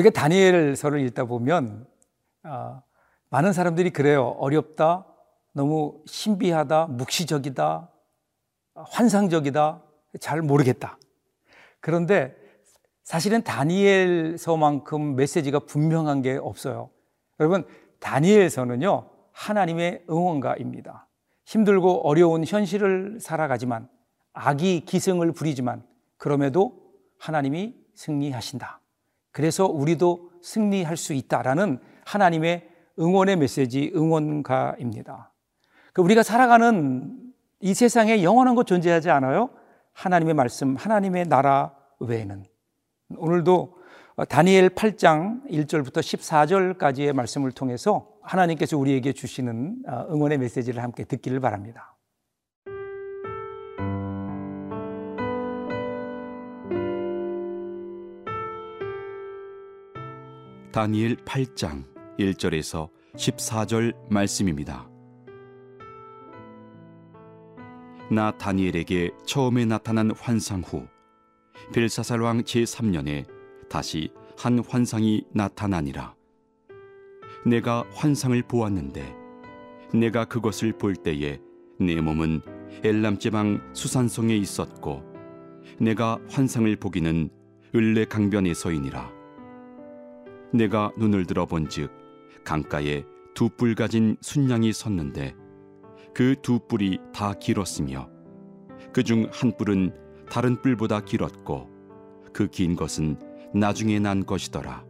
우리가 다니엘서를 읽다 보면 어, 많은 사람들이 그래요. 어렵다, 너무 신비하다, 묵시적이다, 환상적이다, 잘 모르겠다. 그런데 사실은 다니엘서만큼 메시지가 분명한 게 없어요. 여러분, 다니엘서는요, 하나님의 응원가입니다. 힘들고 어려운 현실을 살아가지만, 악이 기승을 부리지만, 그럼에도 하나님이 승리하신다. 그래서 우리도 승리할 수 있다라는 하나님의 응원의 메시지, 응원가입니다. 그 우리가 살아가는 이 세상에 영원한 것 존재하지 않아요? 하나님의 말씀, 하나님의 나라 외에는. 오늘도 다니엘 8장 1절부터 14절까지의 말씀을 통해서 하나님께서 우리에게 주시는 어, 응원의 메시지를 함께 듣기를 바랍니다. 다니엘 8장 1절에서 14절 말씀입니다. 나 다니엘에게 처음에 나타난 환상 후 벨사살 왕 제3년에 다시 한 환상이 나타나니라. 내가 환상을 보았는데 내가 그것을 볼 때에 내 몸은 엘람 지방 수산성에 있었고 내가 환상을 보기는 을레 강변에서이니라. 내가 눈을 들어 본즉 강가에 두 뿔 가진 순양이 섰는데 그 두 뿔이 다 길었으며 그 중 한 뿔은 다른 뿔보다 길었고 그 긴 것은 나중에 난 것이더라.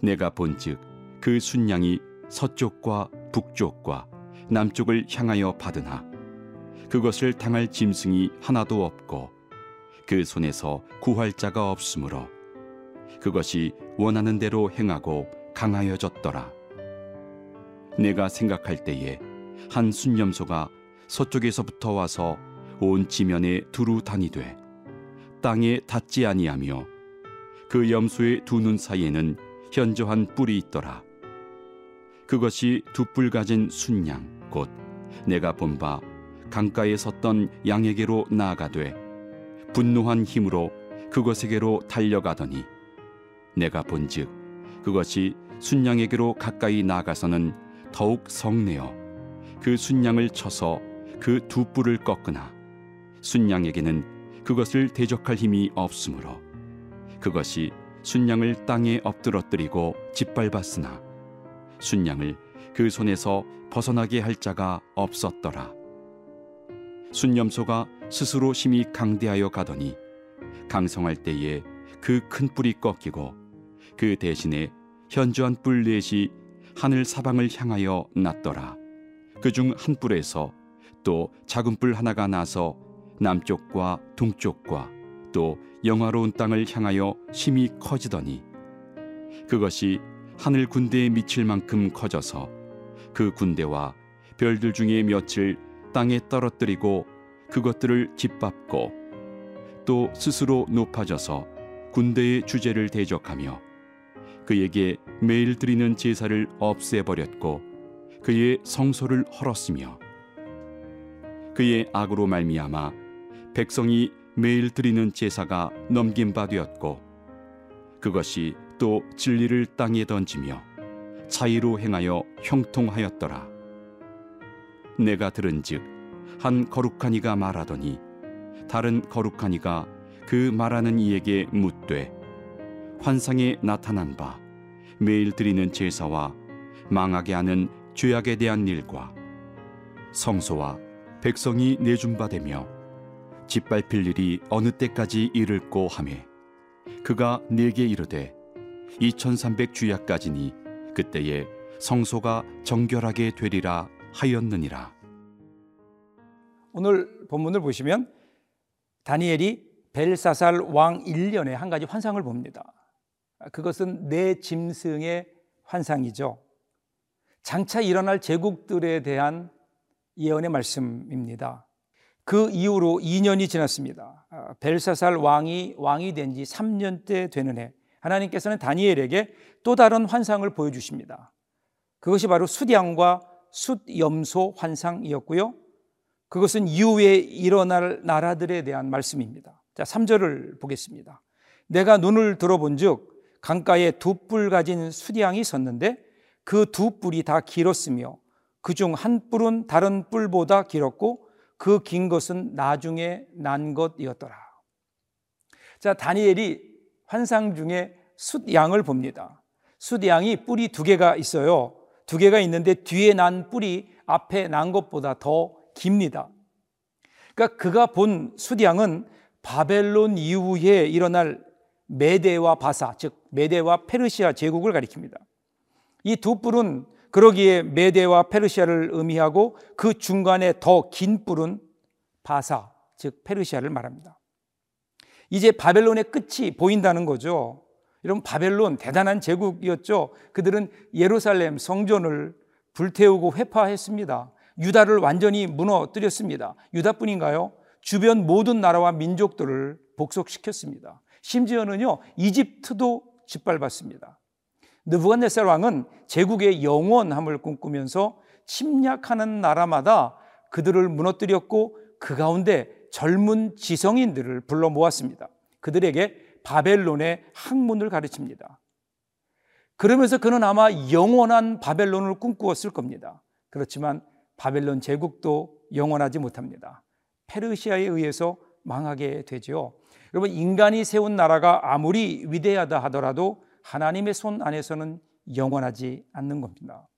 내가 본즉 그 순양이 서쪽과 북쪽과 남쪽을 향하여 받으나 그것을 당할 짐승이 하나도 없고 그 손에서 구할 자가 없으므로 그것이 원하는 대로 행하고 강하여졌더라. 내가 생각할 때에 한 순념소가 서쪽에서부터 와서 온 지면에 두루 다니되 땅에 닿지 아니하며 그 염소의 두 눈 사이에는 현저한 뿔이 있더라. 그것이 두 뿔 가진 순양 곧 내가 본 바 강가에 섰던 양에게로 나아가되 분노한 힘으로 그것에게로 달려가더니 내가 본즉 그것이 순양에게로 가까이 나아가서는 더욱 성내어 그 순양을 쳐서 그 두 뿔을 꺾으나 순양에게는 그것을 대적할 힘이 없으므로 그것이 순양을 땅에 엎드러뜨리고 짓밟았으나 순양을 그 손에서 벗어나게 할 자가 없었더라. 순념소가 스스로 심히 강대하여 가더니 강성할 때에 그 큰 뿔이 꺾이고 그 대신에 현저한 뿔 넷이 하늘 사방을 향하여 났더라. 그 중 한 뿔에서 또 작은 뿔 하나가 나서 남쪽과 동쪽과 또 영화로운 땅을 향하여 심히 커지더니 그것이 하늘 군대에 미칠 만큼 커져서 그 군대와 별들 중에 며칠 땅에 떨어뜨리고 그것들을 짓밟고 또 스스로 높아져서 군대의 주제를 대적하며 그에게 매일 드리는 제사를 없애버렸고 그의 성소를 헐었으며 그의 악으로 말미암아 백성이 매일 드리는 제사가 넘긴 바 되었고 그것이 또 진리를 땅에 던지며 차이로 행하여 형통하였더라. 내가 들은즉 한 거룩한 이가 말하더니 다른 거룩한 이가 그 말하는 이에게 묻되 환상에 나타난 바 매일 드리는 제사와 망하게 하는 죄악에 대한 일과 성소와 백성이 내준 바 되며 짓밟힐 일이 어느 때까지 이를꼬 하매 그가 내게 이르되 2300 주야까지니 그때에 성소가 정결하게 되리라 하였느니라. 오늘 본문을 보시면 다니엘이 벨사살 왕 1년에 한 가지 환상을 봅니다. 그것은 내 짐승의 환상이죠. 장차 일어날 제국들에 대한 예언의 말씀입니다. 그 이후로 2년이 지났습니다. 아, 벨사살 왕이 왕이 된 지 3년째 되는 해 하나님께서는 다니엘에게 또 다른 환상을 보여주십니다. 그것이 바로 숫양과 숫염소 환상이었고요. 그것은 이후에 일어날 나라들에 대한 말씀입니다. 자, 3절을 보겠습니다. 내가 눈을 들어본 즉 강가에 두 뿔 가진 수디양이 있었는데 그 두 뿔이 다 길었으며 그 중 한 뿔은 다른 뿔보다 길었고 그 긴 것은 나중에 난 것이었더라. 자, 다니엘이 환상 중에 숫양을 봅니다. 숫양이 뿔이 두 개가 있어요. 두 개가 있는데 뒤에 난 뿔이 앞에 난 것보다 더 깁니다. 그러니까 그가 본 숫양은 바벨론 이후에 일어날 메데와 바사, 즉 메데와 페르시아 제국을 가리킵니다. 이 두 뿔은 그러기에 메데와 페르시아를 의미하고 그 중간에 더 긴 뿔은 바사, 즉 페르시아를 말합니다. 이제 바벨론의 끝이 보인다는 거죠. 여러분 바벨론 대단한 제국이었죠. 그들은 예루살렘 성전을 불태우고 회파했습니다. 유다를 완전히 무너뜨렸습니다. 유다뿐인가요? 주변 모든 나라와 민족들을 복속시켰습니다. 심지어는요 이집트도 짓밟았습니다. 느부갓네살 왕은 제국의 영원함을 꿈꾸면서 침략하는 나라마다 그들을 무너뜨렸고 그 가운데 젊은 지성인들을 불러 모았습니다. 그들에게 바벨론의 학문을 가르칩니다. 그러면서 그는 아마 영원한 바벨론을 꿈꾸었을 겁니다. 그렇지만 바벨론 제국도 영원하지 못합니다. 페르시아에 의해서 망하게 되죠. 여러분 인간이 세운 나라가 아무리 위대하다 하더라도 하나님의 손 안에서는 영원하지 않는 겁니다.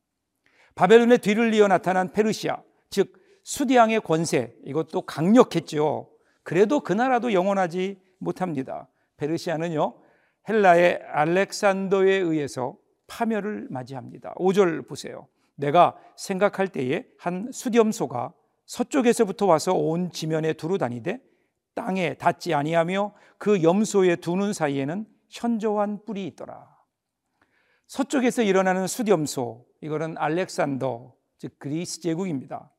바벨론의 뒤를 이어 나타난 페르시아, 즉 수디앙의 권세 이것도 강력했죠. 그래도 그 나라도 영원하지 못합니다. 페르시아는요 헬라의 알렉산더에 의해서 파멸을 맞이합니다. 5절 보세요. 내가 생각할 때에 한 수렴소가 서쪽에서부터 와서 온 지면에 두루 다니되 땅에 닿지 아니하며 그 염소의 두 눈 사이에는 현저한 뿔이 있더라. 서쪽에서 일어나는 수렴소, 이거는 알렉산더, 즉 그리스 제국입니다.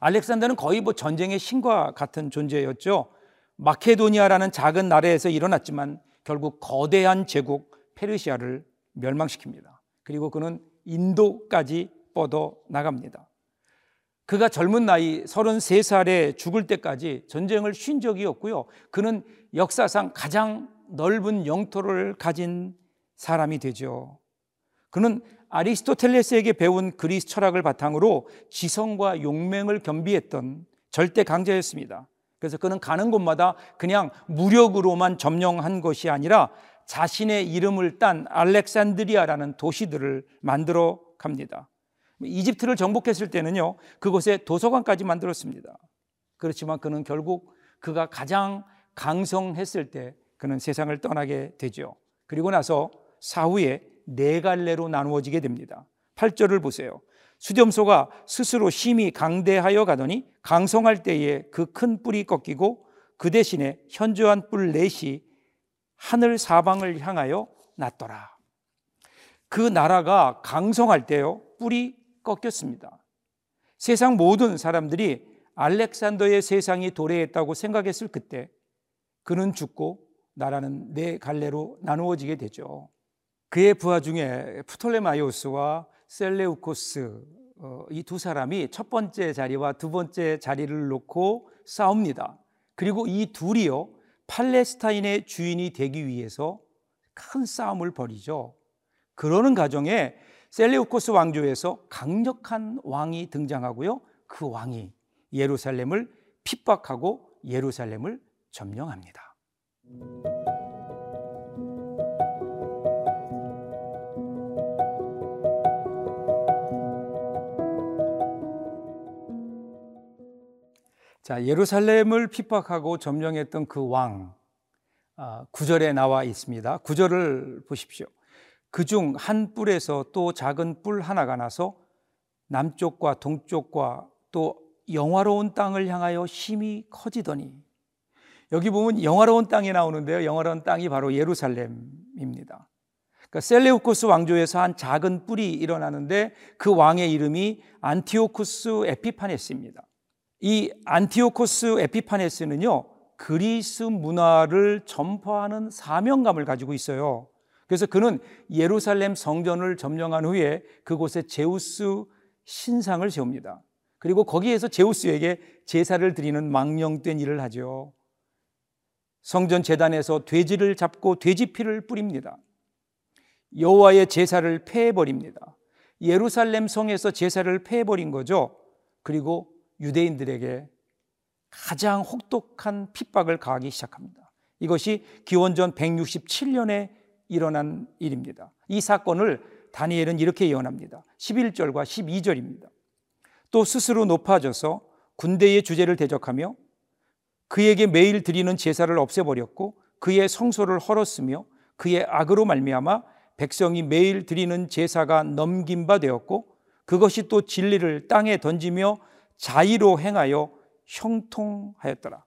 알렉산더는 거의 뭐 전쟁의 신과 같은 존재였죠. 마케도니아라는 작은 나라에서 일어났지만 결국 거대한 제국 페르시아를 멸망시킵니다. 그리고 그는 인도까지 뻗어 나갑니다. 그가 젊은 나이 33살에 죽을 때까지 전쟁을 쉰 적이 없고요. 그는 역사상 가장 넓은 영토를 가진 사람이 되죠. 그는 아리스토텔레스에게 배운 그리스 철학을 바탕으로 지성과 용맹을 겸비했던 절대 강자였습니다. 그래서 그는 가는 곳마다 그냥 무력으로만 점령한 것이 아니라 자신의 이름을 딴 알렉산드리아라는 도시들을 만들어 갑니다. 이집트를 정복했을 때는요, 그곳에 도서관까지 만들었습니다. 그렇지만 그는 결국 그가 가장 강성했을 때 그는 세상을 떠나게 되죠. 그리고 나서 사후에 네 갈래로 나누어지게 됩니다. 8절을 보세요. 수렴소가 스스로 심히 강대하여 가더니 강성할 때에 그 큰 뿔이 꺾이고 그 대신에 현저한 뿔 넷이 하늘 사방을 향하여 났더라. 그 나라가 강성할 때요, 뿔이 꺾였습니다. 세상 모든 사람들이 알렉산더의 세상이 도래했다고 생각했을 그때 그는 죽고 나라는 네 갈래로 나누어지게 되죠. 그의 부하 중에 프톨레마이오스와 셀레우코스 어, 이두 사람이 첫 번째 자리와 두 번째 자리를 놓고 싸웁니다. 그리고 이 둘이요 팔레스타인의 주인이 되기 위해서 큰 싸움을 벌이죠. 그러는 과정에 셀레우코스 왕조에서 강력한 왕이 등장하고요. 그 왕이 예루살렘을 핍박하고 예루살렘을 점령합니다. 자, 예루살렘을 핍박하고 점령했던 그 왕, 아, 구절에 나와 있습니다. 구절을 보십시오. 그 중 한 뿔에서 또 작은 뿔 하나가 나서 남쪽과 동쪽과 또 영화로운 땅을 향하여 힘이 커지더니 여기 보면 영화로운 땅이 나오는데요. 영화로운 땅이 바로 예루살렘입니다. 그러니까 셀레우코스 왕조에서 한 작은 뿔이 일어나는데 그 왕의 이름이 안티오쿠스 에피파네스입니다. 이 안티오코스 에피파네스는요, 그리스 문화를 전파하는 사명감을 가지고 있어요. 그래서 그는 예루살렘 성전을 점령한 후에 그곳에 제우스 신상을 세웁니다. 그리고 거기에서 제우스에게 제사를 드리는 망령된 일을 하죠. 성전 재단에서 돼지를 잡고 돼지 피를 뿌립니다. 여호와의 제사를 폐해 버립니다. 예루살렘 성에서 제사를 폐해 버린 거죠. 그리고 유대인들에게 가장 혹독한 핍박을 가하기 시작합니다. 이것이 기원전 167년에 일어난 일입니다. 이 사건을 다니엘은 이렇게 예언합니다. 11절과 12절입니다. 또 스스로 높아져서 군대의 주제를 대적하며 그에게 매일 드리는 제사를 없애버렸고 그의 성소를 헐었으며 그의 악으로 말미암아 백성이 매일 드리는 제사가 넘긴 바 되었고 그것이 또 진리를 땅에 던지며 자의로 행하여 형통하였더라.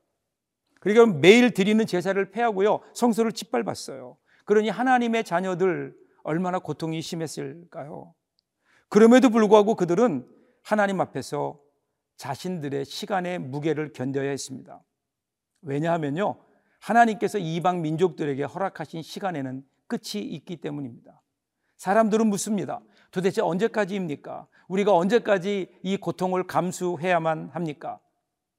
그러니까 매일 드리는 제사를 패하고요. 성소를 짓밟았어요. 그러니 하나님의 자녀들 얼마나 고통이 심했을까요? 그럼에도 불구하고 그들은 하나님 앞에서 자신들의 시간의 무게를 견뎌야 했습니다. 왜냐하면요. 하나님께서 이방 민족들에게 허락하신 시간에는 끝이 있기 때문입니다. 사람들은 묻습니다. 도대체 언제까지입니까? 우리가 언제까지 이 고통을 감수해야만 합니까?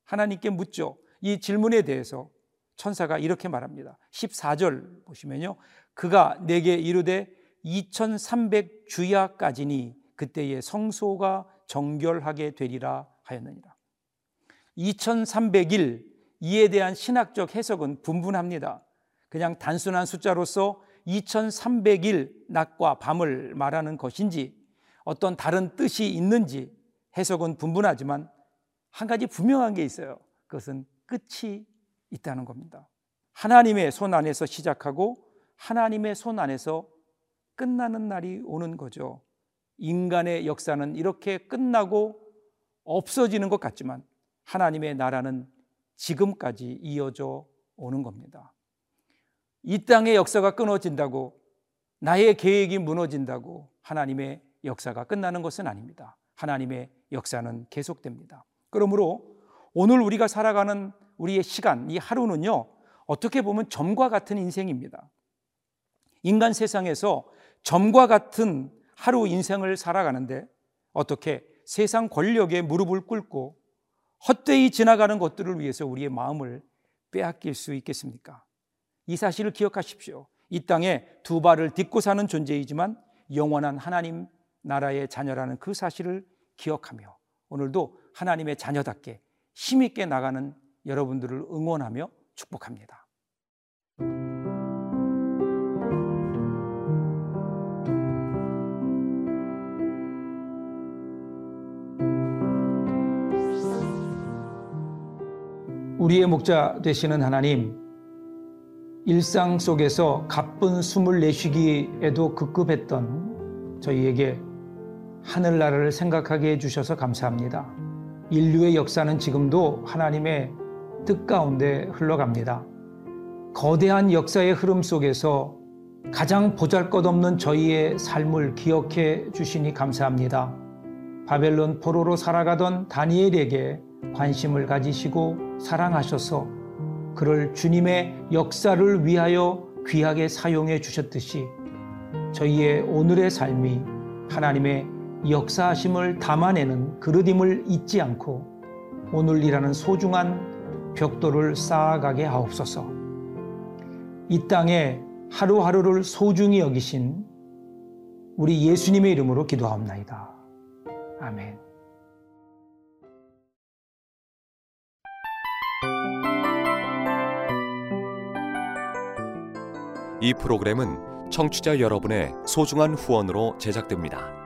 하나님께 묻죠. 이 질문에 대해서 천사가 이렇게 말합니다. 14절 보시면요. 그가 내게 이르되 2300 주야까지니 그때의 성소가 정결하게 되리라 하였느니라. 2300일 이에 대한 신학적 해석은 분분합니다. 그냥 단순한 숫자로서 2300일 낮과 밤을 말하는 것인지 어떤 다른 뜻이 있는지 해석은 분분하지만 한 가지 분명한 게 있어요. 그것은 끝이 있다는 겁니다. 하나님의 손 안에서 시작하고 하나님의 손 안에서 끝나는 날이 오는 거죠. 인간의 역사는 이렇게 끝나고 없어지는 것 같지만 하나님의 나라는 지금까지 이어져 오는 겁니다. 이 땅의 역사가 끊어진다고 나의 계획이 무너진다고 하나님의 역사가 끝나는 것은 아닙니다. 하나님의 역사는 계속됩니다. 그러므로 오늘 우리가 살아가는 우리의 시간, 이 하루는요, 어떻게 보면 점과 같은 인생입니다. 인간 세상에서 점과 같은 하루 인생을 살아가는데 어떻게 세상 권력에 무릎을 꿇고 헛되이 지나가는 것들을 위해서 우리의 마음을 빼앗길 수 있겠습니까? 이 사실을 기억하십시오. 이 땅에 두 발을 딛고 사는 존재이지만 영원한 하나님 나라의 자녀라는 그 사실을 기억하며 오늘도 하나님의 자녀답게 힘있게 나가는 여러분들을 응원하며 축복합니다. 우리의 목자 되시는 하나님, 일상 속에서 가쁜 숨을 내쉬기에도 급급했던 저희에게 하늘나라를 생각하게 해주셔서 감사합니다. 인류의 역사는 지금도 하나님의 뜻 가운데 흘러갑니다. 거대한 역사의 흐름 속에서 가장 보잘 것 없는 저희의 삶을 기억해 주시니 감사합니다. 바벨론 포로로 살아가던 다니엘에게 관심을 가지시고 사랑하셔서 그를 주님의 역사를 위하여 귀하게 사용해 주셨듯이 저희의 오늘의 삶이 하나님의 역사하심을 담아내는 그릇임을 잊지 않고 오늘이라는 소중한 벽돌을 쌓아가게 하옵소서. 이 땅에 하루하루를 소중히 여기신 우리 예수님의 이름으로 기도하옵나이다. 아멘. 이 프로그램은 청취자 여러분의 소중한 후원으로 제작됩니다.